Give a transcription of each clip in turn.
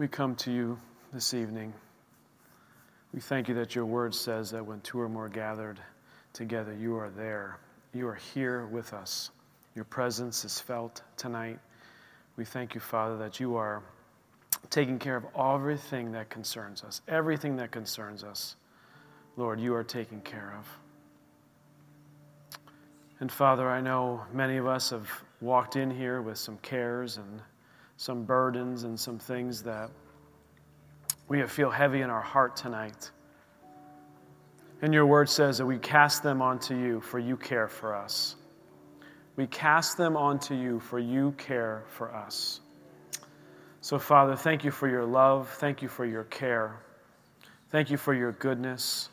we come to you this evening. We thank you that your word says that when two or more gathered together, you are there. You are here with us. Your presence is felt tonight. We thank you, Father, that you are taking care of everything that concerns us. Everything that concerns us, Lord, you are taking care of. And Father, I know many of us have walked in here with some cares and some burdens and some things that we feel heavy in our heart tonight. And your word says that we cast them onto you, for you care for us. We cast them onto you, for you care for us. So, Father, thank you for your love. Thank you for your care. Thank you for your goodness.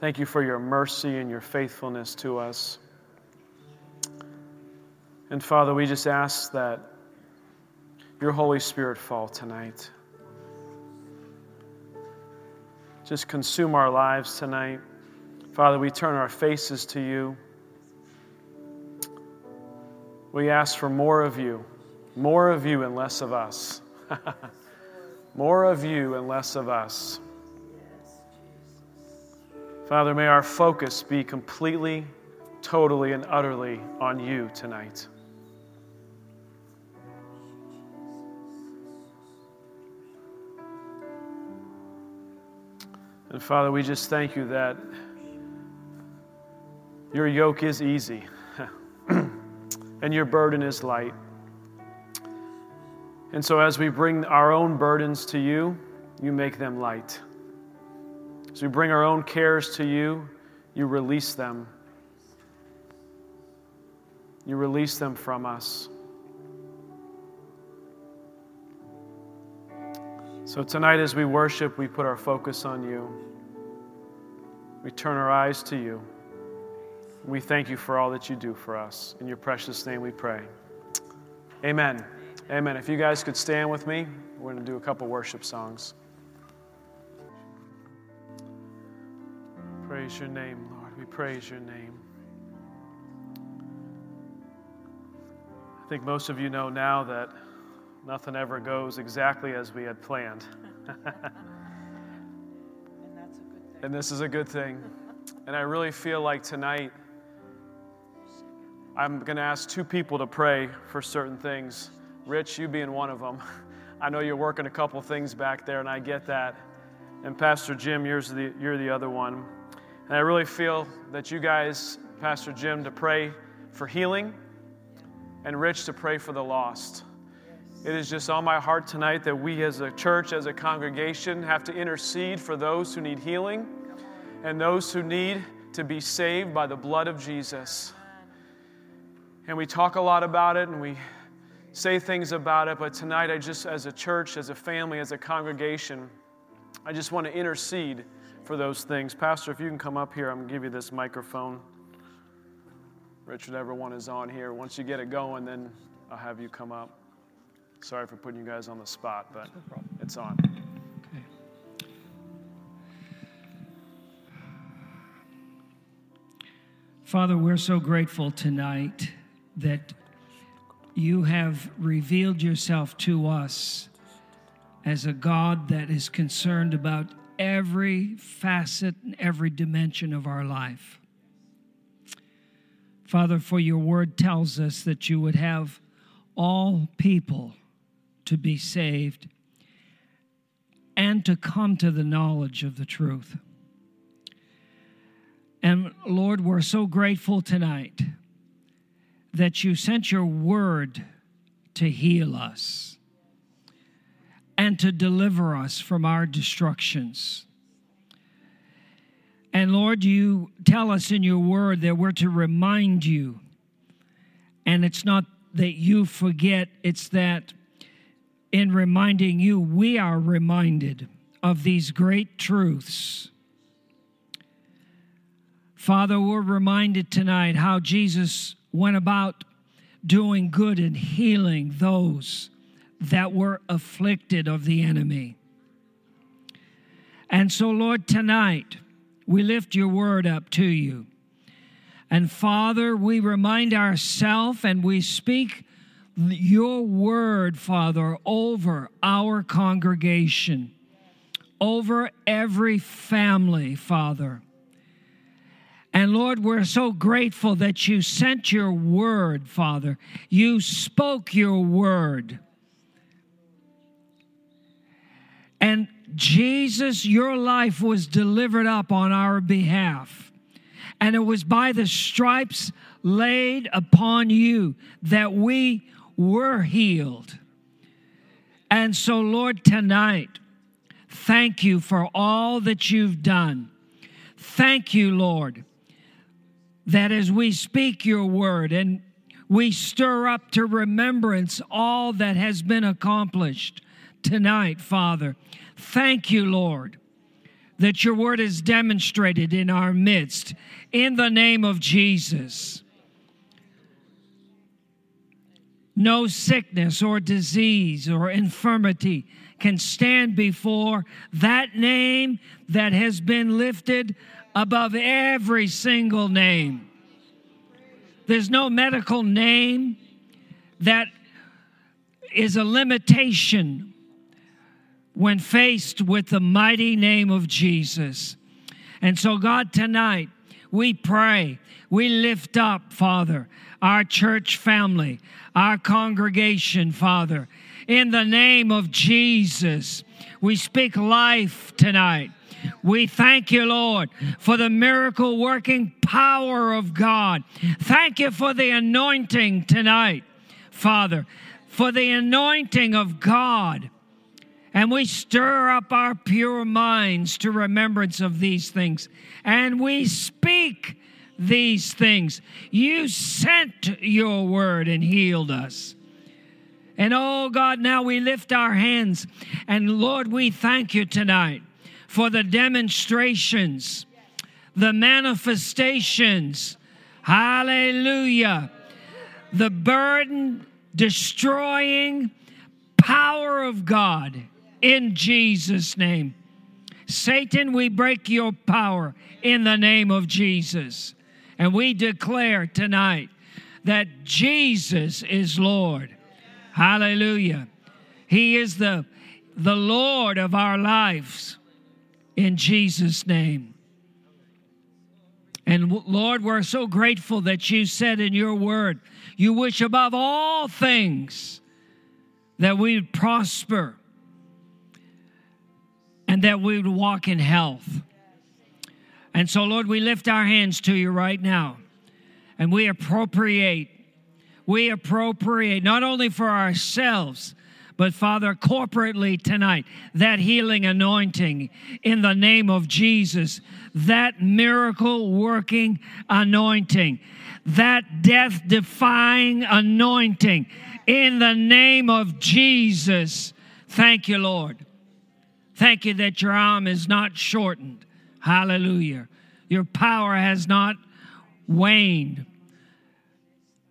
Thank you for your mercy and your faithfulness to us. And Father, we just ask that your Holy Spirit fall tonight. Just consume our lives tonight. Father, we turn our faces to you. We ask for more of you, more of you and less of us. more of you and less of us. Father, may our focus be completely, totally, and utterly on you tonight. And Father, we just thank you that your yoke is easy and your burden is light. And so, as we bring our own burdens to you, you make them light. As we bring our own cares to you, you release them. You release them from us. So tonight, as we worship, we put our focus on you. We turn our eyes to you. We thank you for all that you do for us. In your precious name we pray. Amen. Amen. If you guys could stand with me, we're going to do a couple worship songs. Praise your name, Lord. We praise your name. I think most of you know now that nothing ever goes exactly as we had planned. and this is a good thing. And I really feel like tonight I'm going to ask two people to pray for certain things. Rich, you being one of them. I know you're working a couple things back there, and I get that. And Pastor Jim, you're the, you're the other one. And I really feel that you guys, Pastor Jim, to pray for healing, and Rich to pray for the lost. It is just on my heart tonight that we as a church, as a congregation, have to intercede for those who need healing and those who need to be saved by the blood of Jesus. And we talk a lot about it and we say things about it, but tonight, I just, as a church, as a family, as a congregation, I just want to intercede for those things. Pastor, if you can come up here, I'm going to give you this microphone. Richard, everyone is on here. Once you get it going, then I'll have you come up. Sorry for putting you guys on the spot, but no it's on. Okay. Father, we're so grateful tonight that you have revealed yourself to us as a God that is concerned about every facet and every dimension of our life. Father, for your word tells us that you would have all people to be saved and to come to the knowledge of the truth. And Lord, we're so grateful tonight that you sent your word to heal us and to deliver us from our destructions. And Lord, you tell us in your word that we're to remind you. And it's not that you forget, it's that in reminding you, we are reminded of these great truths. Father, we're reminded tonight how Jesus went about doing good and healing those that were afflicted of the enemy. And so, Lord, tonight we lift your word up to you. And Father, we remind ourselves and we speak your word, Father, over our congregation, over every family, Father. And Lord, we're so grateful that you sent your word, Father. You spoke your word. And Jesus, your life was delivered up on our behalf. And it was by the stripes laid upon you that we were healed. And so, Lord, tonight, thank you for all that you've done. Thank you, Lord, that as we speak your word and we stir up to remembrance all that has been accomplished tonight, Father. Thank you, Lord, that your word is demonstrated in our midst in the name of Jesus. No sickness or disease or infirmity can stand before that name that has been lifted above every single name. There's no medical name that is a limitation when faced with the mighty name of Jesus. And so, God, tonight we pray, we lift up, Father, our church family, our congregation, Father. In the name of Jesus, we speak life tonight. We thank you, Lord, for the miracle working power of God. Thank you for the anointing tonight, Father, for the anointing of God. And we stir up our pure minds to remembrance of these things. And we speak these things. You sent your word and healed us. And oh God, now we lift our hands. And Lord, we thank you tonight for the demonstrations, the manifestations. Hallelujah. The burden destroying power of God in Jesus' name. Satan, we break your power in the name of Jesus. And we declare tonight that Jesus is Lord. Hallelujah. He is the, the Lord of our lives in Jesus' name. And Lord, we're so grateful that you said in your word, you wish above all things that we prosper and that we would walk in health. And so, Lord, we lift our hands to you right now and we appropriate, we appropriate not only for ourselves, but Father, corporately tonight, that healing anointing in the name of Jesus, that miracle working anointing, that death defying anointing in the name of Jesus. Thank you, Lord. Thank you that your arm is not shortened. Hallelujah. Your power has not waned.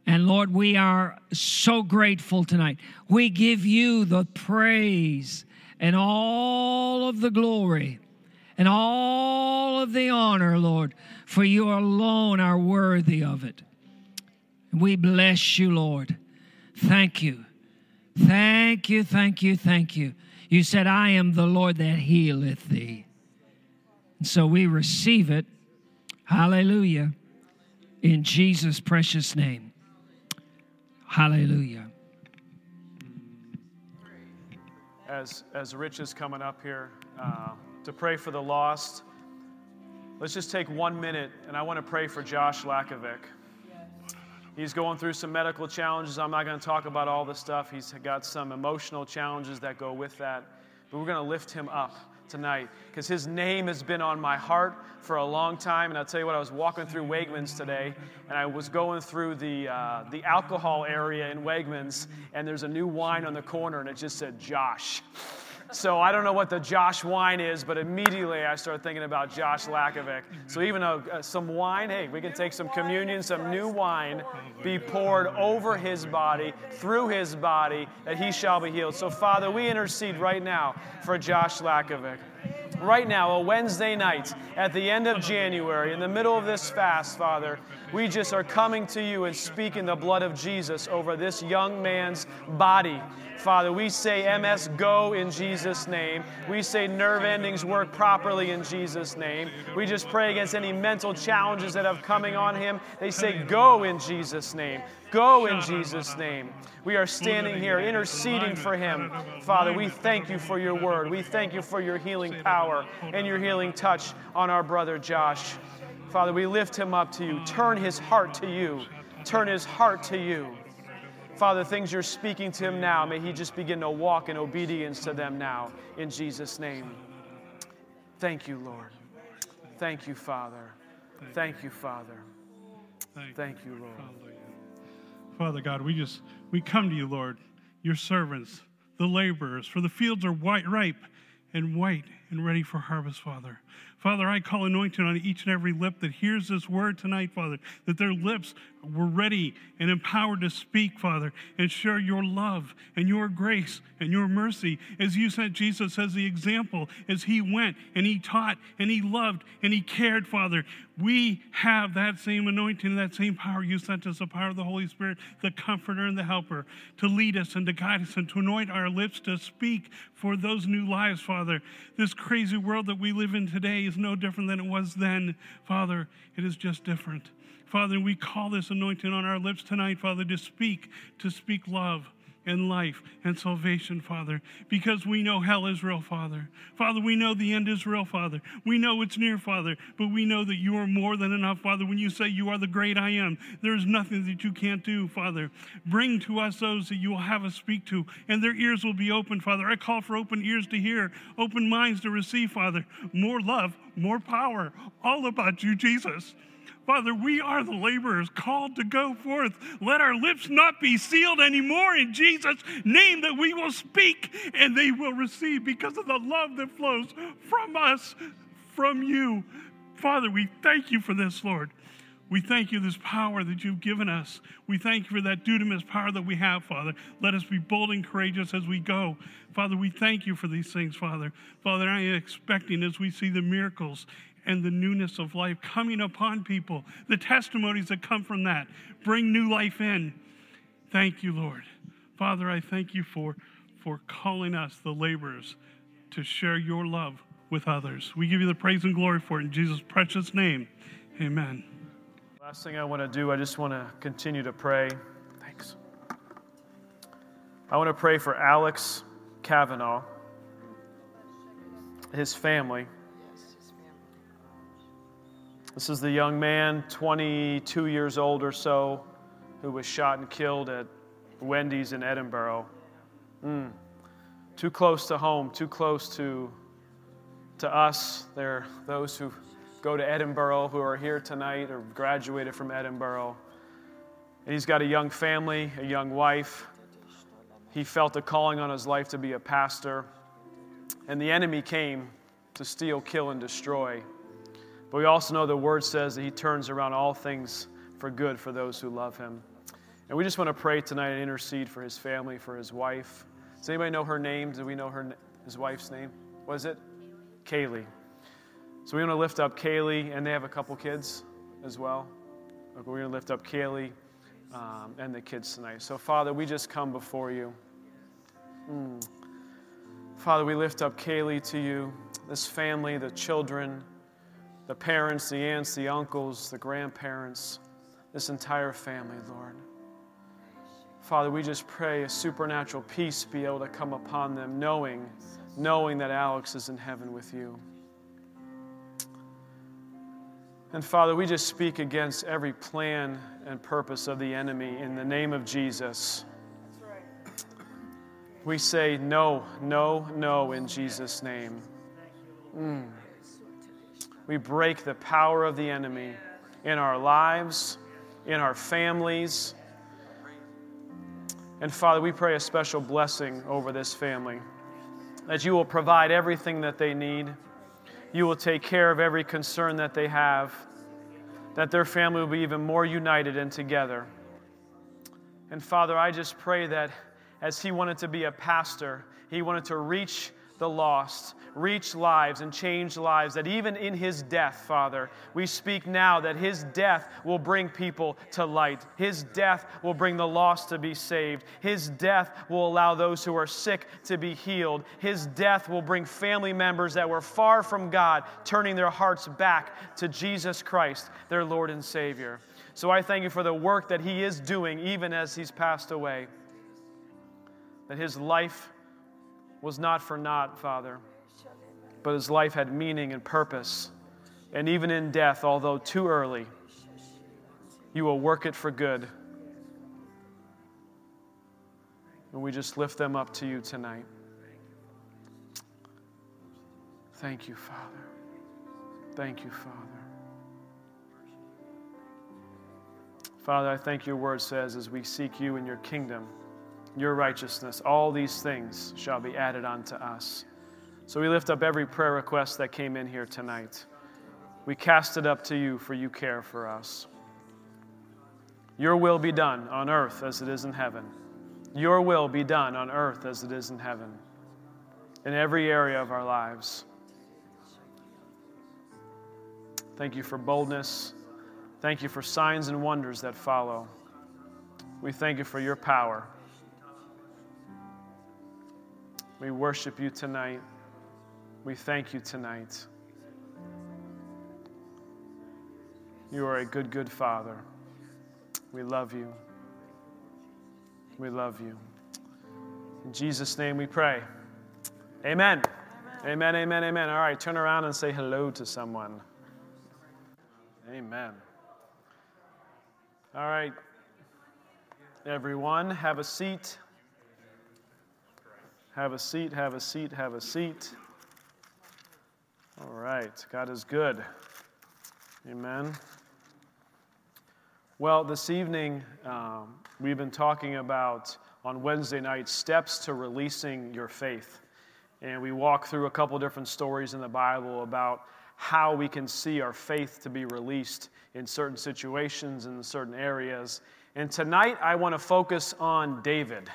And Lord, we are so grateful tonight. We give you the praise and all of the glory and all of the honor, Lord, for you alone are worthy of it. We bless you, Lord. Thank you. Thank you, thank you, thank you. You said, I am the Lord that healeth thee. And so we receive it. Hallelujah. In Jesus' precious name. Hallelujah. As, as Rich is coming up here uh, to pray for the lost, let's just take one minute and I want to pray for Josh Lakovic. He's going through some medical challenges. I'm not going to talk about all the stuff. He's got some emotional challenges that go with that. But we're going to lift him up tonight because his name has been on my heart for a long time. And I'll tell you what, I was walking through Wegmans today and I was going through the, uh, the alcohol area in Wegmans, and there's a new wine on the corner and it just said Josh. So I don't know what the Josh wine is, but immediately I start thinking about Josh Lakovic. So even though uh, some wine, hey, we can take some communion, some new wine, be poured over his body, through his body, that he shall be healed. So Father, we intercede right now for Josh Lakovic right now, a Wednesday night at the end of January, in the middle of this fast, Father, we just are coming to you and speaking the blood of Jesus over this young man's body. Father, we say MS go in Jesus' name. We say nerve endings work properly in Jesus' name. We just pray against any mental challenges that have coming on him. They say go in Jesus' name. Go in Jesus' name. We are standing here interceding for him. Father, we thank you for your word. We thank you for your healing power and your healing touch on our brother Josh. Father, we lift him up to you. Turn his heart to you. Turn his heart to you. Father, things you're speaking to him now, may he just begin to walk in obedience to them now, in Jesus' name. Thank you, Lord. Thank you, Father. Thank you, Father. Thank you, Lord. Father God, we just we come to you, Lord, your servants, the laborers, for the fields are white, ripe and white and ready for harvest, Father. Father, I call anointing on each and every lip that hears this word tonight, Father, that their lips were ready and empowered to speak, Father, and share your love and your grace and your mercy as you sent Jesus as the example, as he went and he taught and he loved and he cared, Father. We have that same anointing that same power you sent us, the power of the Holy Spirit, the comforter and the helper, to lead us and to guide us and to anoint our lips to speak for those new lives, Father. This crazy world that we live in today is no different than it was then. Father, it is just different. Father, we call this anointing on our lips tonight, Father, to speak, to speak love and life and salvation, Father, because we know hell is real, Father. Father, we know the end is real, Father. We know it's near, Father, but we know that you are more than enough, Father. When you say you are the great I am, there is nothing that you can't do, Father. Bring to us those that you will have us speak to, and their ears will be open, Father. I call for open ears to hear, open minds to receive, Father. More love, more power, all about you, Jesus. Father, we are the laborers called to go forth. Let our lips not be sealed anymore in Jesus' name that we will speak and they will receive because of the love that flows from us, from you. Father, we thank you for this, Lord. We thank you this power that you've given us. We thank you for that dunamis power that we have, Father. Let us be bold and courageous as we go. Father, we thank you for these things, Father. Father, I am expecting as we see the miracles and the newness of life coming upon people, the testimonies that come from that. Bring new life in. Thank you, Lord. Father, I thank you for, for calling us, the laborers, to share your love with others. We give you the praise and glory for it in Jesus' precious name. Amen. Last thing I want to do, I just want to continue to pray. Thanks. I want to pray for Alex Kavanaugh, his family. This is the young man, 22 years old or so, who was shot and killed at Wendy's in Edinboro. Mm. Too close to home, too close to, to us. There are those who go to Edinboro who are here tonight or graduated from Edinboro. And he's got a young family, a young wife. He felt a calling on his life to be a pastor. And the enemy came to steal, kill, and destroy. But we also know the word says that he turns around all things for good for those who love him. And we just want to pray tonight and intercede for his family, for his wife. Does anybody know her name? Do we know her, his wife's name? What is it? Kaylee. So we want to lift up Kaylee, and they have a couple kids as well. We're going to lift up Kaylee um, and the kids tonight. So, Father, we just come before you. Mm. Father, we lift up Kaylee to you, this family, the children the parents, the aunts, the uncles, the grandparents, this entire family, Lord. Father, we just pray a supernatural peace be able to come upon them, knowing, knowing that Alex is in heaven with you. And Father, we just speak against every plan and purpose of the enemy in the name of Jesus. We say no, no, no in Jesus' name. Mm. We break the power of the enemy in our lives, in our families. And Father, we pray a special blessing over this family that you will provide everything that they need. You will take care of every concern that they have, that their family will be even more united and together. And Father, I just pray that as he wanted to be a pastor, he wanted to reach the lost, reach lives, and change lives. That even in his death, Father, we speak now that his death will bring people to light. His death will bring the lost to be saved. His death will allow those who are sick to be healed. His death will bring family members that were far from God turning their hearts back to Jesus Christ, their Lord and Savior. So I thank you for the work that he is doing even as he's passed away. That his life was not for naught, Father, but his life had meaning and purpose. And even in death, although too early, you will work it for good. And we just lift them up to you tonight. Thank you, Father. Thank you, Father. Father, I thank your word says as we seek you in your kingdom your righteousness. All these things shall be added unto us. So we lift up every prayer request that came in here tonight. We cast it up to you, for you care for us. Your will be done on earth as it is in heaven. Your will be done on earth as it is in heaven, in every area of our lives. Thank you for boldness. Thank you for signs and wonders that follow. We thank you for your power. We worship you tonight. We thank you tonight. You are a good, good Father. We love you. We love you. In Jesus' name we pray. Amen. Amen, amen, amen. All right, turn around and say hello to someone. Amen. All right, everyone, have a seat. Have a seat, have a seat, have a seat. All right, God is good. Amen. Well, this evening, um, we've been talking about on Wednesday night steps to releasing your faith. And we walk through a couple different stories in the Bible about how we can see our faith to be released in certain situations, in certain areas. And tonight, I want to focus on David.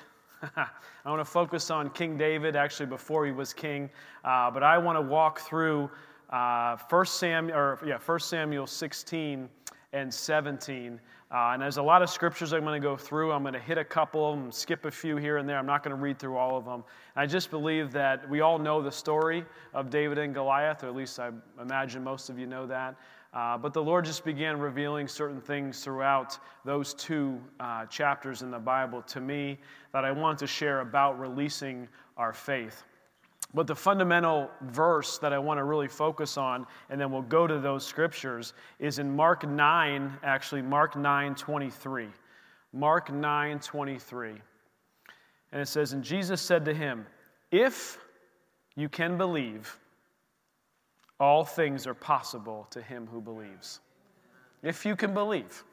I want to focus on King David, actually, before he was king. Uh, but I want to walk through uh, 1 Samuel, or, yeah, 1 Samuel 16 and 17. Uh, and there's a lot of scriptures I'm going to go through. I'm going to hit a couple of them, skip a few here and there. I'm not going to read through all of them. I just believe that we all know the story of David and Goliath, or at least I imagine most of you know that. Uh, but the Lord just began revealing certain things throughout those two uh, chapters in the Bible to me that I want to share about releasing our faith. But the fundamental verse that I want to really focus on, and then we'll go to those scriptures, is in Mark 9, actually, Mark 9 23. Mark 9 23. And it says, And Jesus said to him, If you can believe, all things are possible to him who believes. If you can believe,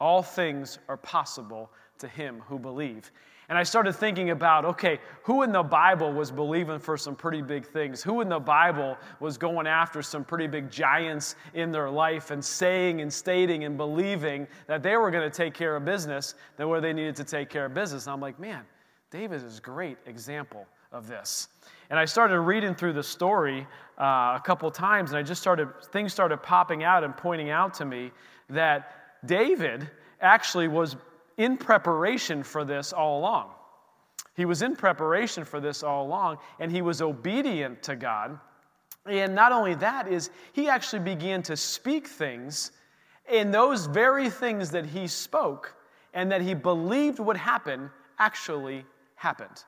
all things are possible to him who believe. And I started thinking about okay, who in the Bible was believing for some pretty big things? Who in the Bible was going after some pretty big giants in their life and saying and stating and believing that they were going to take care of business than where they needed to take care of business? And I'm like, man, David is a great example of this. And I started reading through the story uh, a couple times, and I just started, things started popping out and pointing out to me that David actually was in preparation for this all along. He was in preparation for this all along, and he was obedient to God. And not only that is he actually began to speak things, and those very things that he spoke and that he believed would happen actually happened.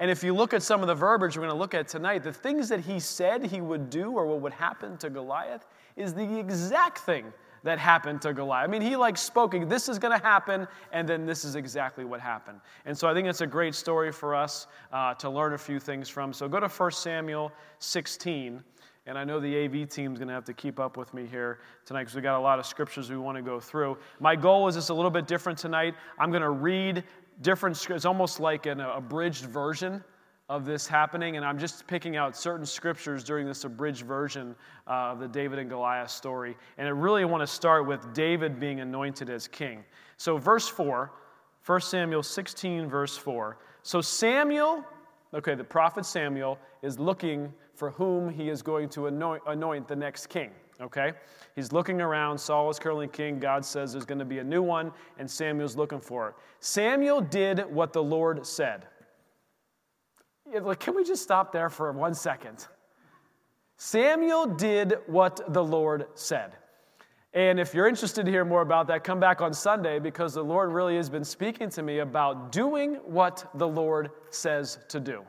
And if you look at some of the verbiage we're going to look at tonight, the things that he said he would do or what would happen to Goliath is the exact thing that happened to Goliath. I mean, he like spoke, this is going to happen, and then this is exactly what happened. And so I think it's a great story for us uh, to learn a few things from. So go to 1 Samuel 16, And I know the AV team's going to have to keep up with me here tonight because we got a lot of scriptures we want to go through. My goal is just a little bit different tonight. I'm going to read different, it's almost like an abridged version of this happening, and I'm just picking out certain scriptures during this abridged version uh, of the David and Goliath story. And I really want to start with David being anointed as king. So, verse 4, 1 Samuel 16, verse 4. So, Samuel, okay, the prophet Samuel is looking for whom he is going to anoint, anoint the next king. Okay? He's looking around. Saul is currently king. God says there's going to be a new one, and Samuel's looking for it. Samuel did what the Lord said. Can we just stop there for one second? Samuel did what the Lord said. And if you're interested to hear more about that, come back on Sunday because the Lord really has been speaking to me about doing what the Lord says to do.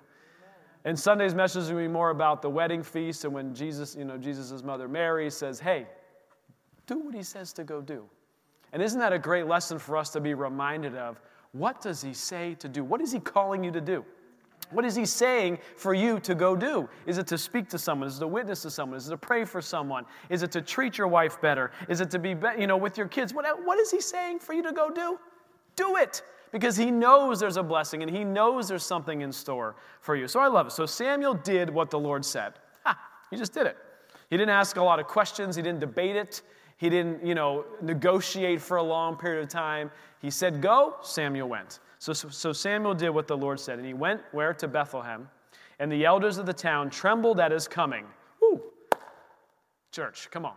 And Sunday's message will be more about the wedding feast and when Jesus, you know, Jesus' mother Mary says, Hey, do what he says to go do. And isn't that a great lesson for us to be reminded of? What does he say to do? What is he calling you to do? What is he saying for you to go do? Is it to speak to someone? Is it to witness to someone? Is it to pray for someone? Is it to treat your wife better? Is it to be, you know, with your kids? What, what is he saying for you to go do? Do it because he knows there's a blessing and he knows there's something in store for you. So I love it. So Samuel did what the Lord said. Ha, he just did it. He didn't ask a lot of questions, he didn't debate it. He didn't, you know, negotiate for a long period of time. He said, Go, Samuel went. So, so Samuel did what the Lord said, and he went where? To Bethlehem. And the elders of the town trembled at his coming. Church, come on.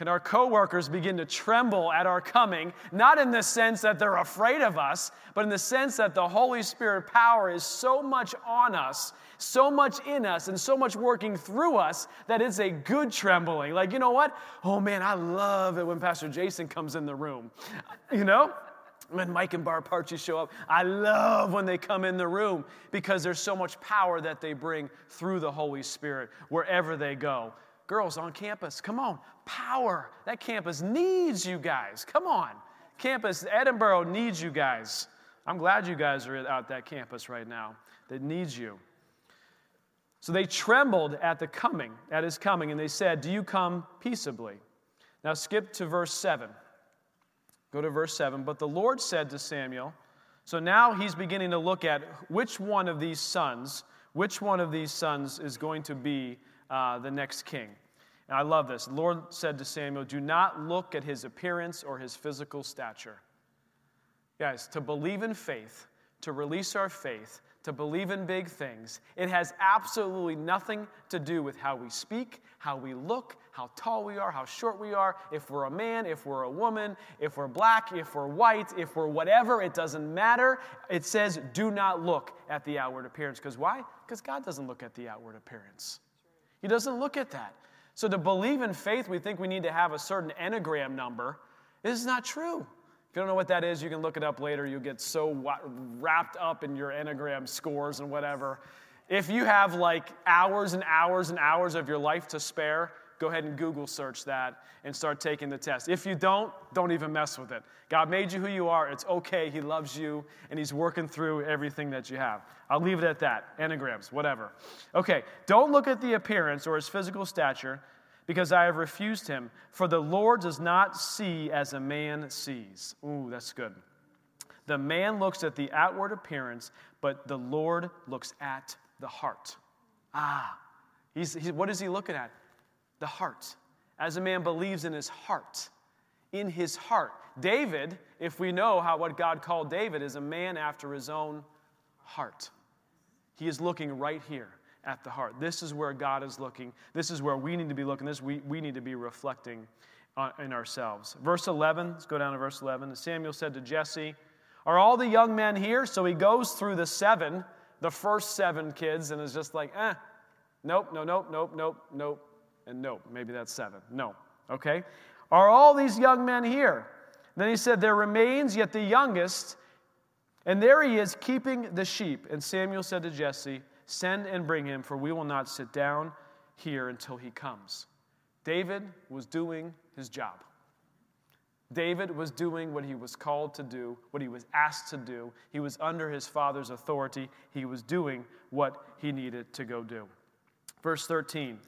Can our coworkers begin to tremble at our coming, not in the sense that they're afraid of us, but in the sense that the Holy Spirit power is so much on us, so much in us, and so much working through us that it's a good trembling. Like, you know what? Oh man, I love it when Pastor Jason comes in the room. You know? when Mike and Barb Archie show up. I love when they come in the room because there's so much power that they bring through the Holy Spirit wherever they go. Girls on campus, come on, power. That campus needs you guys. Come on. Campus, Edinboro needs you guys. I'm glad you guys are out that campus right now that needs you. So they trembled at the coming, at his coming, and they said, Do you come peaceably? Now skip to verse 7. Go to verse 7. But the Lord said to Samuel, so now he's beginning to look at which one of these sons, which one of these sons is going to be uh, the next king. And I love this. The Lord said to Samuel, Do not look at his appearance or his physical stature. Guys, to believe in faith, to release our faith, to believe in big things. It has absolutely nothing to do with how we speak, how we look, how tall we are, how short we are, if we're a man, if we're a woman, if we're black, if we're white, if we're whatever, it doesn't matter. It says, do not look at the outward appearance. Because why? Because God doesn't look at the outward appearance. He doesn't look at that. So to believe in faith, we think we need to have a certain enneagram number. This is not true. If you don't know what that is, you can look it up later. You'll get so wrapped up in your Enneagram scores and whatever. If you have like hours and hours and hours of your life to spare, go ahead and Google search that and start taking the test. If you don't, don't even mess with it. God made you who you are. It's okay. He loves you and He's working through everything that you have. I'll leave it at that. Enneagrams, whatever. Okay, don't look at the appearance or his physical stature because I have refused him. For the Lord does not see as a man sees. Ooh, that's good. The man looks at the outward appearance, but the Lord looks at the heart. Ah, he's, he's, what is he looking at? The heart. As a man believes in his heart. In his heart. David, if we know how what God called David, is a man after his own heart. He is looking right here at the heart. This is where God is looking. This is where we need to be looking. This we, we need to be reflecting on, in ourselves. Verse 11, let's go down to verse 11. Samuel said to Jesse, Are all the young men here? So he goes through the seven, the first seven kids, and is just like, eh, nope, no, nope, nope, nope, nope, and no, Maybe that's seven. No. Okay? Are all these young men here? Then he said, There remains yet the youngest, and there he is keeping the sheep. And Samuel said to Jesse, Send and bring him, for we will not sit down here until he comes. David was doing his job. David was doing what he was called to do, what he was asked to do. He was under his father's authority. He was doing what he needed to go do. Verse 13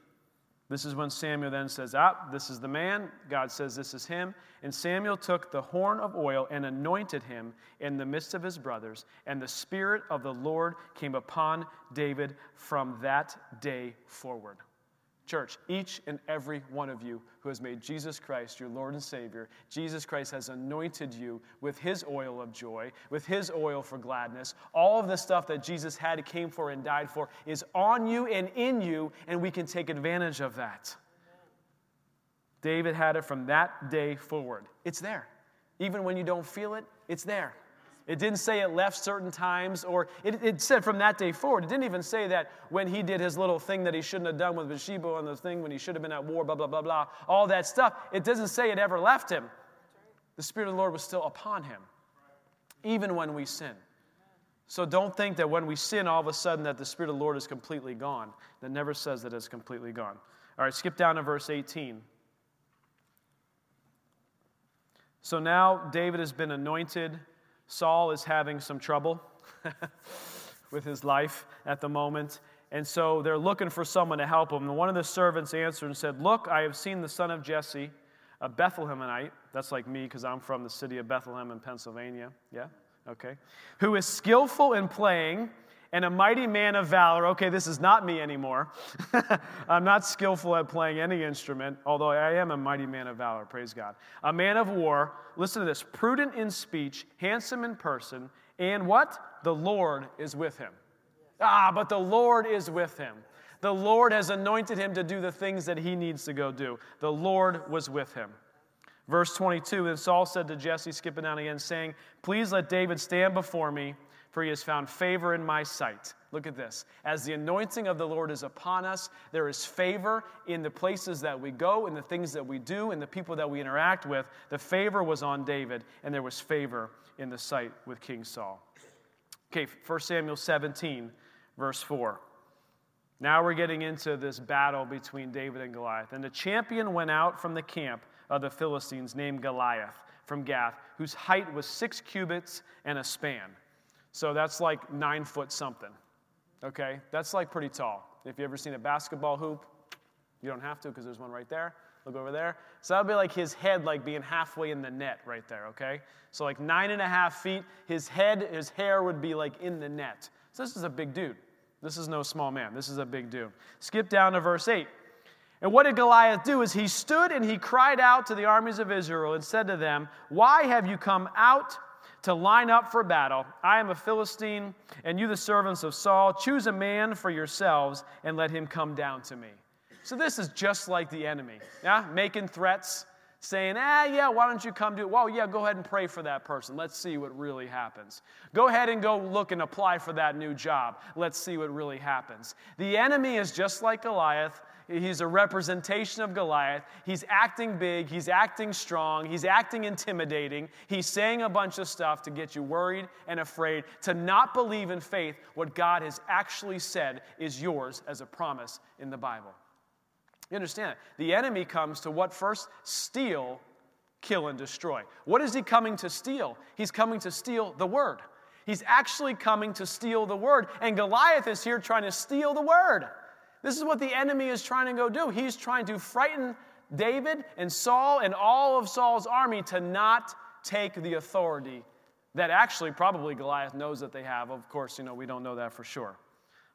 This is when Samuel then says, Ah, this is the man. God says, This is him. And Samuel took the horn of oil and anointed him in the midst of his brothers. And the Spirit of the Lord came upon David from that day forward. Church, each and every one of you who has made Jesus Christ your Lord and Savior, Jesus Christ has anointed you with His oil of joy, with His oil for gladness. All of the stuff that Jesus had, came for, and died for is on you and in you, and we can take advantage of that. David had it from that day forward. It's there. Even when you don't feel it, it's there. It didn't say it left certain times, or it, it, said from that day forward. It didn't even say that when he did his little thing that he shouldn't have done with Bathsheba and the thing when he should have been at war, blah, blah, blah, blah, all that stuff. It doesn't say it ever left him. The Spirit of the Lord was still upon him, even when we sin. So don't think that when we sin, all of a sudden that the Spirit of the Lord is completely gone. That never says that it's completely gone. All right, skip down to verse 18. So now David has been anointed Saul is having some trouble with his life at the moment. And so they're looking for someone to help him. And one of the servants answered and said, Look, I have seen the son of Jesse, a Bethlehemite. That's like me because I'm from the city of Bethlehem in Pennsylvania. Yeah? Okay. Who is skillful in playing and a mighty man of valor. Okay, this is not me anymore. I'm not skillful at playing any instrument, although I am a mighty man of valor, praise God. A man of war, listen to this prudent in speech, handsome in person, and what? The Lord is with him. Ah, but the Lord is with him. The Lord has anointed him to do the things that he needs to go do. The Lord was with him. Verse 22 Then Saul said to Jesse, skipping down again, saying, Please let David stand before me for he has found favor in my sight. Look at this. As the anointing of the Lord is upon us, there is favor in the places that we go, in the things that we do, in the people that we interact with. The favor was on David, and there was favor in the sight with King Saul. Okay, 1 Samuel 17, verse 4. Now we're getting into this battle between David and Goliath. And the champion went out from the camp of the Philistines named Goliath from Gath, whose height was six cubits and a span. So that's like nine foot something. Okay? That's like pretty tall. If you've ever seen a basketball hoop, you don't have to because there's one right there. Look over there. So that'll be like his head, like being halfway in the net right there, okay? So, like nine and a half feet, his head, his hair would be like in the net. So, this is a big dude. This is no small man. This is a big dude. Skip down to verse 8. And what did Goliath do? Is he stood and he cried out to the armies of Israel and said to them, Why have you come out to line up for battle. I am a Philistine, and you, the servants of Saul, choose a man for yourselves and let him come down to me. So, this is just like the enemy, yeah? Making threats, saying, ah, yeah, why don't you come do it? Well, yeah, go ahead and pray for that person. Let's see what really happens. Go ahead and go look and apply for that new job. Let's see what really happens. The enemy is just like Goliath He's a representation of Goliath. He's acting big, he's acting strong, he's acting intimidating. He's saying a bunch of stuff to get you worried and afraid, to not believe in faith what God has actually said is yours as a promise in the Bible. You understand? The enemy comes to what first? Steal, kill, and destroy. What is he coming to steal? He's coming to steal the word. He's actually coming to steal the word. And Goliath is here trying to steal the word. This is what the enemy is trying to go do. He's trying to frighten David and Saul and all of Saul's army to not take the authority that actually probably Goliath knows that they have. Of course, you know, we don't know that for sure.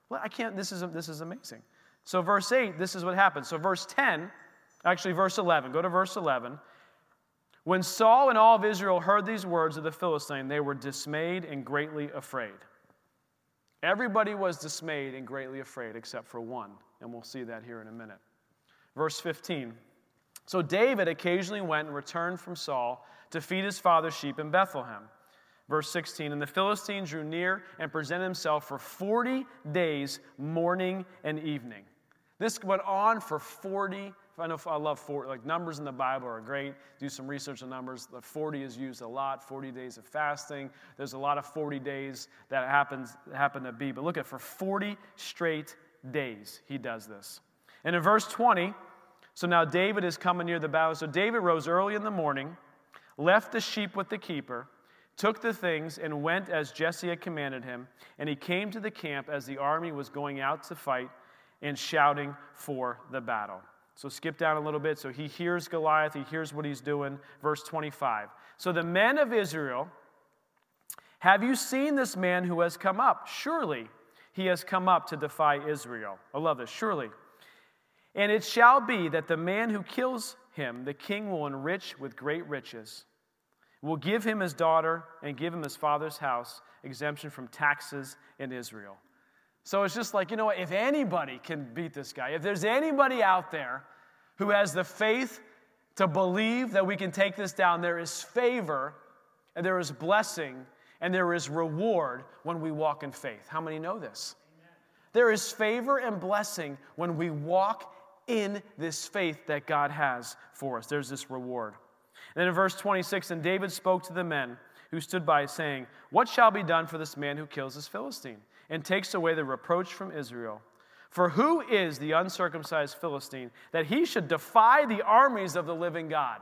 Well, I can't, this is, this is amazing. So, verse 8, this is what happens. So, verse 10, actually, verse 11, go to verse 11. When Saul and all of Israel heard these words of the Philistine, they were dismayed and greatly afraid. Everybody was dismayed and greatly afraid except for one, and we'll see that here in a minute. Verse 15. So David occasionally went and returned from Saul to feed his father's sheep in Bethlehem. Verse 16, and the Philistine drew near and presented himself for 40 days, morning and evening. This went on for 40 I know I love 40, like numbers in the Bible are great. Do some research on numbers. The 40 is used a lot, 40 days of fasting. There's a lot of 40 days that happens happen to be. But look at for 40 straight days he does this. And in verse 20, so now David is coming near the battle. So David rose early in the morning, left the sheep with the keeper, took the things, and went as Jesse had commanded him. And he came to the camp as the army was going out to fight and shouting for the battle. So skip down a little bit. So he hears Goliath, he hears what he's doing. Verse 25. So the men of Israel, have you seen this man who has come up? Surely he has come up to defy Israel. I love this. Surely. And it shall be that the man who kills him, the king will enrich with great riches, will give him his daughter and give him his father's house, exemption from taxes in Israel. So it's just like, you know what? If anybody can beat this guy, if there's anybody out there who has the faith to believe that we can take this down, there is favor and there is blessing and there is reward when we walk in faith. How many know this? Amen. There is favor and blessing when we walk in this faith that God has for us. There's this reward. And then in verse 26, and David spoke to the men who stood by, saying, What shall be done for this man who kills this Philistine and takes away the reproach from Israel? For who is the uncircumcised Philistine that he should defy the armies of the living God?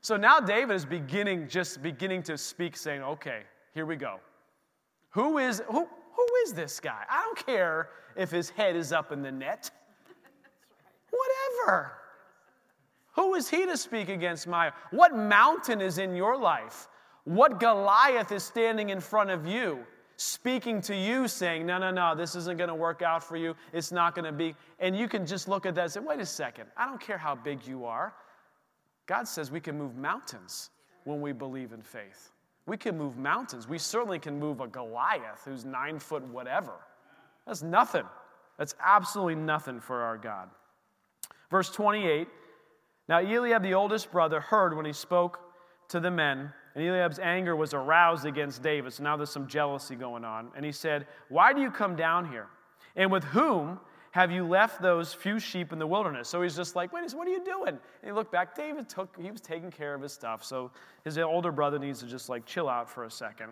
So now David is beginning, just beginning to speak, saying, Okay, here we go. Who is, who, who is this guy? I don't care if his head is up in the net. Whatever. Who is he to speak against my? What mountain is in your life? What Goliath is standing in front of you, speaking to you, saying, No, no, no, this isn't going to work out for you. It's not going to be. And you can just look at that and say, Wait a second. I don't care how big you are. God says we can move mountains when we believe in faith. We can move mountains. We certainly can move a Goliath who's nine foot whatever. That's nothing. That's absolutely nothing for our God. Verse 28 Now Eliab, the oldest brother, heard when he spoke to the men, and Eliab's anger was aroused against David. So now there's some jealousy going on. And he said, Why do you come down here? And with whom have you left those few sheep in the wilderness? So he's just like, wait, what are you doing? And he looked back. David took, he was taking care of his stuff. So his older brother needs to just like chill out for a second.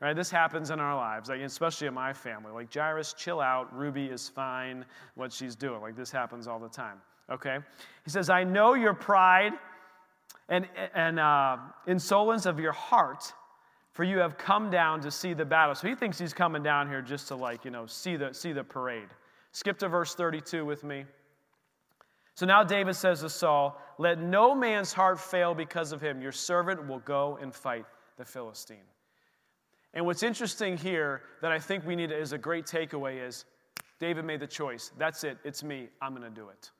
Right? This happens in our lives, like, especially in my family. Like, Jairus, chill out. Ruby is fine, what she's doing. Like, this happens all the time. Okay? He says, I know your pride and, and uh, insolence of your heart, for you have come down to see the battle. So he thinks he's coming down here just to, like, you know, see the, see the parade. Skip to verse 32 with me. So now David says to Saul, Let no man's heart fail because of him. Your servant will go and fight the Philistine. And what's interesting here that I think we need is a great takeaway is David made the choice. That's it. It's me. I'm going to do it.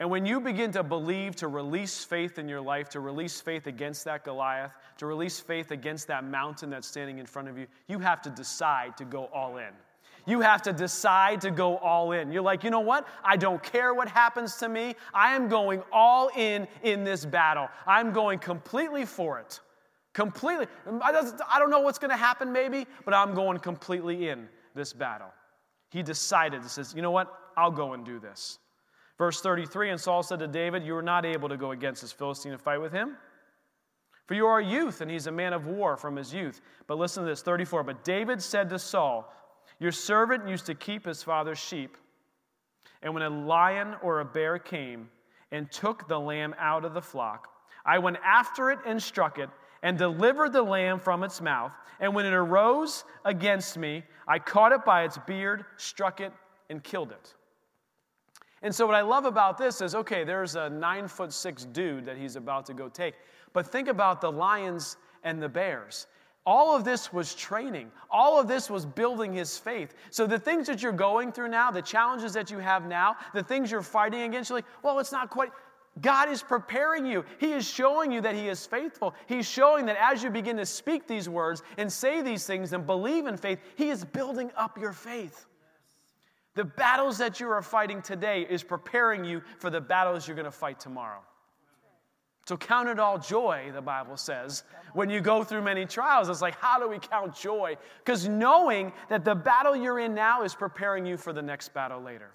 And when you begin to believe, to release faith in your life, to release faith against that Goliath, to release faith against that mountain that's standing in front of you, you have to decide to go all in. You have to decide to go all in. You're like, you know what? I don't care what happens to me. I am going all in in this battle. I'm going completely for it. Completely. I don't know what's going to happen, maybe, but I'm going completely in this battle. He decided, he says, you know what? I'll go and do this. Verse 33 And Saul said to David, You are not able to go against this Philistine and fight with him. For you are a youth, and he's a man of war from his youth. But listen to this 34. But David said to Saul, your servant used to keep his father's sheep, and when a lion or a bear came and took the lamb out of the flock, I went after it and struck it and delivered the lamb from its mouth. And when it arose against me, I caught it by its beard, struck it, and killed it. And so, what I love about this is okay, there's a nine foot six dude that he's about to go take. But think about the lions and the bears. All of this was training. All of this was building his faith. So, the things that you're going through now, the challenges that you have now, the things you're fighting against, you're like, well, it's not quite. God is preparing you. He is showing you that He is faithful. He's showing that as you begin to speak these words and say these things and believe in faith, He is building up your faith. The battles that you are fighting today is preparing you for the battles you're going to fight tomorrow. So count it all joy, the Bible says. When you go through many trials, it's like, how do we count joy? Because knowing that the battle you're in now is preparing you for the next battle later.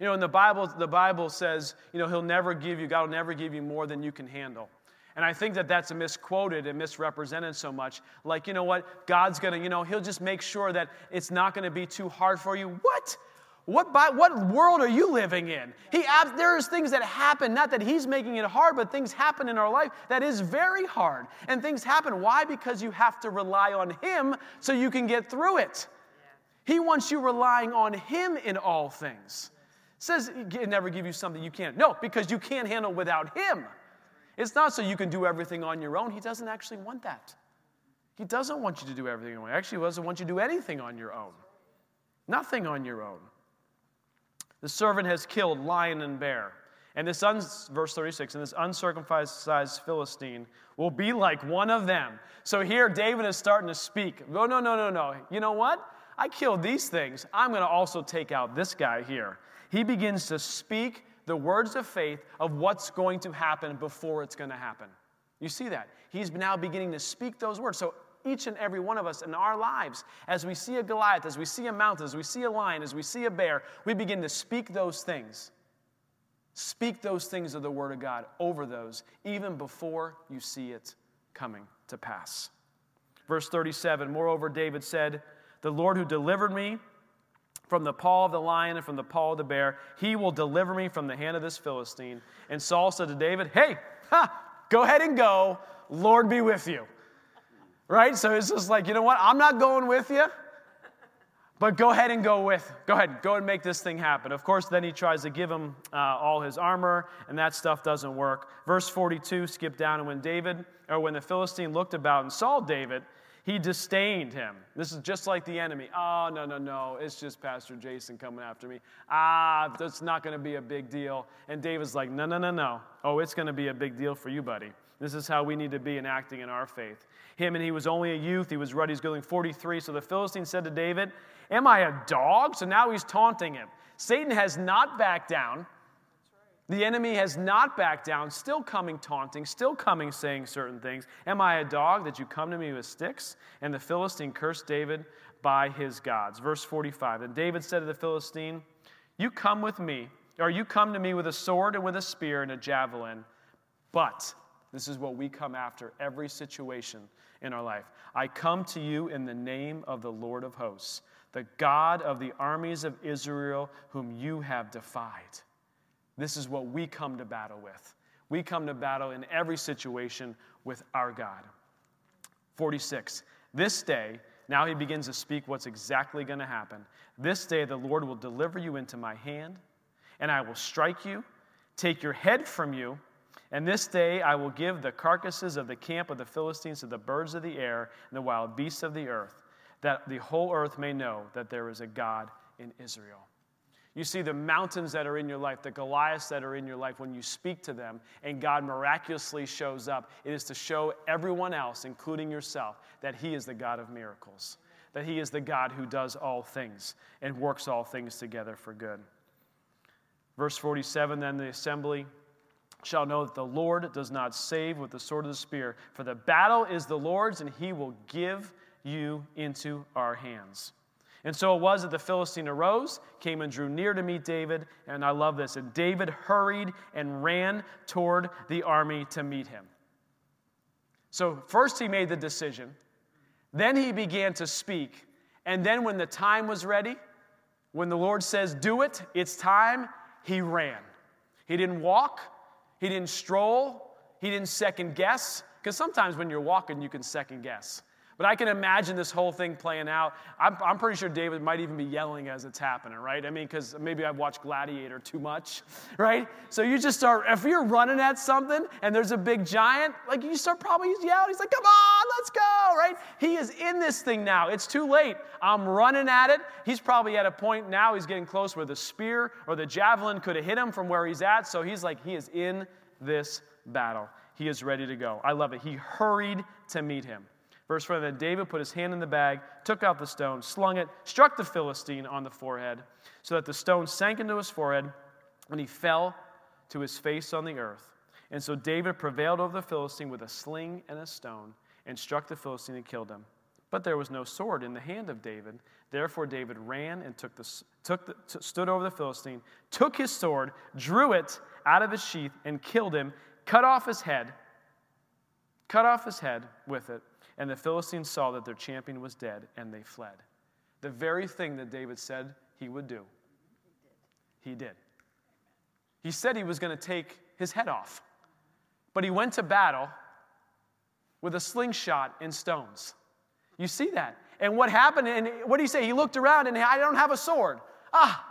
You know, in the Bible, the Bible says, you know, He'll never give you, God will never give you more than you can handle. And I think that that's a misquoted and misrepresented so much. Like, you know what? God's gonna, you know, He'll just make sure that it's not gonna be too hard for you. What? What, by, what world are you living in? He, there's things that happen, not that he's making it hard, but things happen in our life that is very hard. And things happen. Why? Because you have to rely on him so you can get through it. He wants you relying on him in all things. says never give you something you can't. No, because you can't handle without him. It's not so you can do everything on your own. He doesn't actually want that. He doesn't want you to do everything on your own. Actually, he doesn't want you to do anything on your own. Nothing on your own. The servant has killed lion and bear. And this, un- verse 36, and this uncircumcised Philistine will be like one of them. So here David is starting to speak. No, no, no, no, no. You know what? I killed these things. I'm going to also take out this guy here. He begins to speak the words of faith of what's going to happen before it's going to happen. You see that? He's now beginning to speak those words. So each and every one of us in our lives, as we see a Goliath, as we see a mountain, as we see a lion, as we see a bear, we begin to speak those things. Speak those things of the Word of God over those, even before you see it coming to pass. Verse 37 Moreover, David said, The Lord who delivered me from the paw of the lion and from the paw of the bear, he will deliver me from the hand of this Philistine. And Saul said to David, Hey, ha, go ahead and go. Lord be with you. Right? So it's just like, you know what? I'm not going with you. But go ahead and go with, go ahead, go and make this thing happen. Of course, then he tries to give him uh, all his armor, and that stuff doesn't work. Verse 42, skip down, and when David, or when the Philistine looked about and saw David, he disdained him. This is just like the enemy. Oh, no, no, no. It's just Pastor Jason coming after me. Ah, that's not going to be a big deal. And David's like, no, no, no, no. Oh, it's going to be a big deal for you, buddy. This is how we need to be in acting in our faith. Him and he was only a youth. He was ruddy. He's going 43. So the Philistine said to David, Am I a dog? So now he's taunting him. Satan has not backed down. The enemy has not backed down, still coming taunting, still coming saying certain things. Am I a dog that you come to me with sticks? And the Philistine cursed David by his gods. Verse 45 And David said to the Philistine, You come with me, or you come to me with a sword and with a spear and a javelin, but this is what we come after every situation in our life. I come to you in the name of the Lord of hosts, the God of the armies of Israel, whom you have defied. This is what we come to battle with. We come to battle in every situation with our God. 46. This day, now he begins to speak what's exactly going to happen. This day, the Lord will deliver you into my hand, and I will strike you, take your head from you, and this day I will give the carcasses of the camp of the Philistines to the birds of the air and the wild beasts of the earth, that the whole earth may know that there is a God in Israel. You see the mountains that are in your life, the Goliaths that are in your life, when you speak to them and God miraculously shows up, it is to show everyone else, including yourself, that He is the God of miracles, that He is the God who does all things and works all things together for good. Verse 47 then the assembly shall know that the Lord does not save with the sword of the spear, for the battle is the Lord's, and He will give you into our hands. And so it was that the Philistine arose, came and drew near to meet David. And I love this. And David hurried and ran toward the army to meet him. So first he made the decision, then he began to speak. And then when the time was ready, when the Lord says, Do it, it's time, he ran. He didn't walk, he didn't stroll, he didn't second guess. Because sometimes when you're walking, you can second guess. But I can imagine this whole thing playing out. I'm, I'm pretty sure David might even be yelling as it's happening, right? I mean, because maybe I've watched Gladiator too much, right? So you just start, if you're running at something and there's a big giant, like you start probably yelling. He's like, come on, let's go, right? He is in this thing now. It's too late. I'm running at it. He's probably at a point now, he's getting close where the spear or the javelin could have hit him from where he's at. So he's like, he is in this battle. He is ready to go. I love it. He hurried to meet him. Verse 4 Then David put his hand in the bag, took out the stone, slung it, struck the Philistine on the forehead, so that the stone sank into his forehead, and he fell to his face on the earth. And so David prevailed over the Philistine with a sling and a stone, and struck the Philistine and killed him. But there was no sword in the hand of David. Therefore, David ran and took the, took the, stood over the Philistine, took his sword, drew it out of his sheath, and killed him, cut off his head, cut off his head with it. And the Philistines saw that their champion was dead, and they fled. The very thing that David said he would do, he did. He said he was going to take his head off, but he went to battle with a slingshot and stones. You see that? And what happened? And what do you say? He looked around and I don't have a sword. Ah,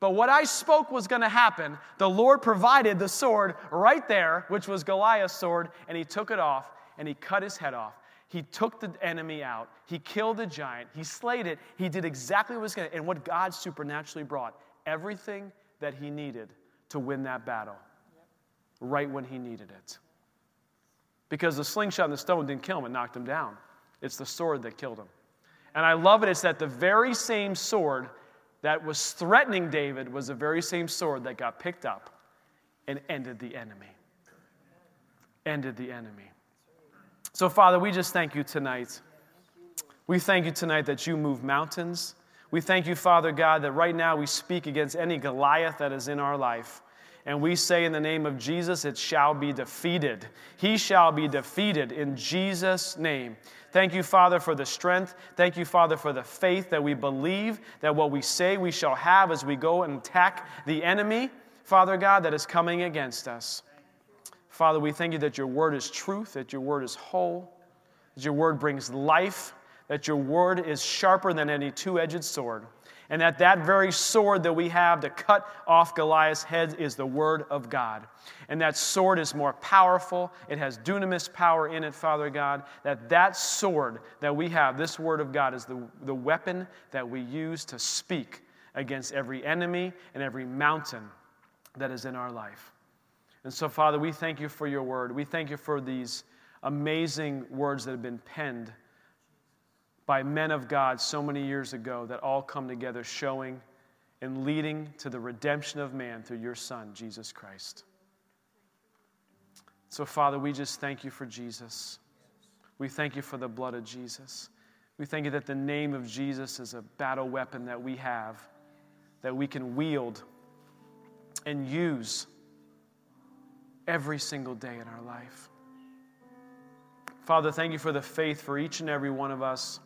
But what I spoke was going to happen, the Lord provided the sword right there, which was Goliath's sword, and he took it off and he cut his head off. He took the enemy out. He killed the giant. He slayed it. He did exactly what was going to, and what God supernaturally brought everything that he needed to win that battle right when he needed it. Because the slingshot and the stone didn't kill him, it knocked him down. It's the sword that killed him. And I love it, it's that the very same sword that was threatening David was the very same sword that got picked up and ended the enemy. Ended the enemy. So, Father, we just thank you tonight. We thank you tonight that you move mountains. We thank you, Father God, that right now we speak against any Goliath that is in our life. And we say in the name of Jesus, it shall be defeated. He shall be defeated in Jesus' name. Thank you, Father, for the strength. Thank you, Father, for the faith that we believe that what we say we shall have as we go and attack the enemy, Father God, that is coming against us. Father, we thank you that your word is truth, that your word is whole, that your word brings life, that your word is sharper than any two edged sword, and that that very sword that we have to cut off Goliath's head is the word of God. And that sword is more powerful, it has dunamis power in it, Father God, that that sword that we have, this word of God, is the, the weapon that we use to speak against every enemy and every mountain that is in our life. And so, Father, we thank you for your word. We thank you for these amazing words that have been penned by men of God so many years ago that all come together showing and leading to the redemption of man through your Son, Jesus Christ. So, Father, we just thank you for Jesus. We thank you for the blood of Jesus. We thank you that the name of Jesus is a battle weapon that we have, that we can wield and use every single day in our life. Father, thank you for the faith for each and every one of us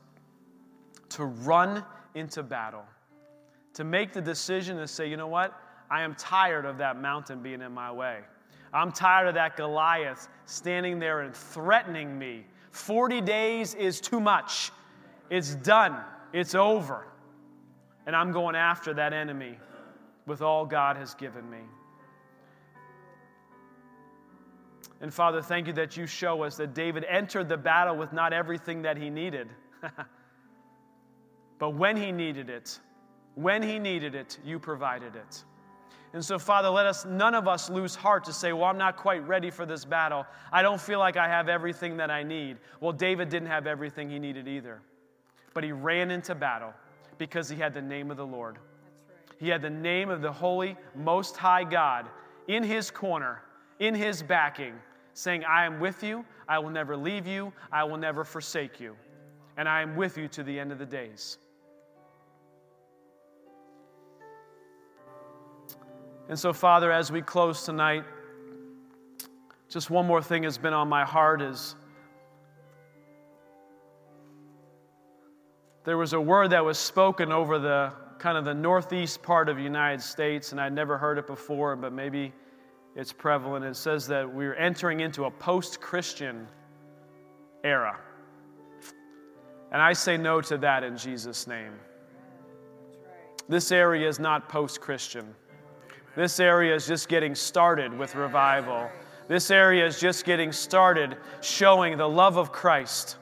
to run into battle, to make the decision to say, you know what? I am tired of that mountain being in my way. I'm tired of that Goliath standing there and threatening me. 40 days is too much. It's done, it's over. And I'm going after that enemy with all God has given me. And Father, thank you that you show us that David entered the battle with not everything that he needed. but when he needed it, when he needed it, you provided it. And so, Father, let us, none of us lose heart to say, Well, I'm not quite ready for this battle. I don't feel like I have everything that I need. Well, David didn't have everything he needed either. But he ran into battle because he had the name of the Lord. Right. He had the name of the holy, most high God in his corner, in his backing, saying, I am with you, I will never leave you, I will never forsake you, and I am with you to the end of the days. And so, Father, as we close tonight, just one more thing has been on my heart is there was a word that was spoken over the kind of the northeast part of the United States, and I'd never heard it before, but maybe it's prevalent. It says that we're entering into a post Christian era. And I say no to that in Jesus' name. This area is not post Christian. This area is just getting started with revival. This area is just getting started showing the love of Christ,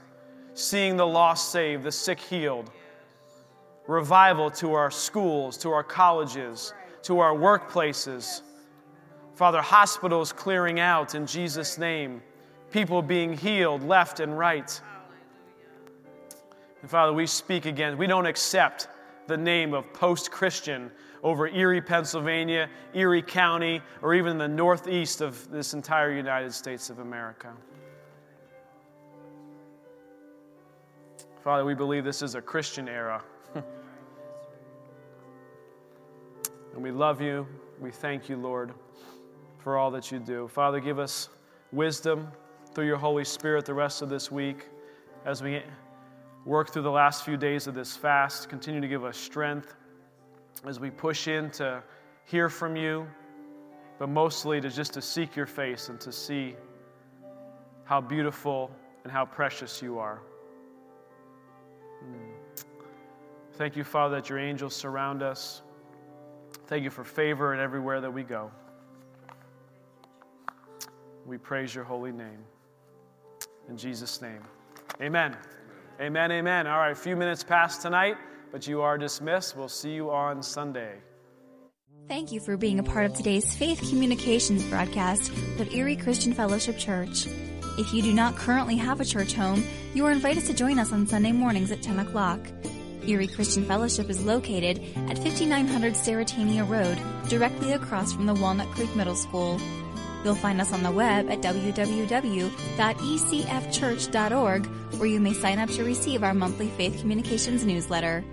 seeing the lost saved, the sick healed. Revival to our schools, to our colleges, to our workplaces Father, hospitals clearing out in Jesus' name, people being healed left and right. And Father, we speak again. We don't accept the name of post Christian over Erie, Pennsylvania, Erie County, or even the northeast of this entire United States of America. Father, we believe this is a Christian era. and we love you. We thank you, Lord for all that you do. Father, give us wisdom through your Holy Spirit the rest of this week as we work through the last few days of this fast. Continue to give us strength as we push in to hear from you, but mostly to just to seek your face and to see how beautiful and how precious you are. Hmm. Thank you, Father, that your angels surround us. Thank you for favor in everywhere that we go. We praise your holy name. In Jesus' name. Amen. Amen, amen. All right, a few minutes past tonight, but you are dismissed. We'll see you on Sunday. Thank you for being a part of today's Faith Communications broadcast of Erie Christian Fellowship Church. If you do not currently have a church home, you are invited to join us on Sunday mornings at 10 o'clock. Erie Christian Fellowship is located at 5900 Sterrettania Road, directly across from the Walnut Creek Middle School. You'll find us on the web at www.ecfchurch.org, where you may sign up to receive our monthly Faith Communications newsletter.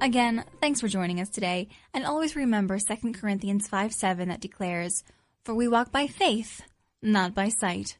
Again, thanks for joining us today, and always remember 2 Corinthians 5 7 that declares, For we walk by faith, not by sight.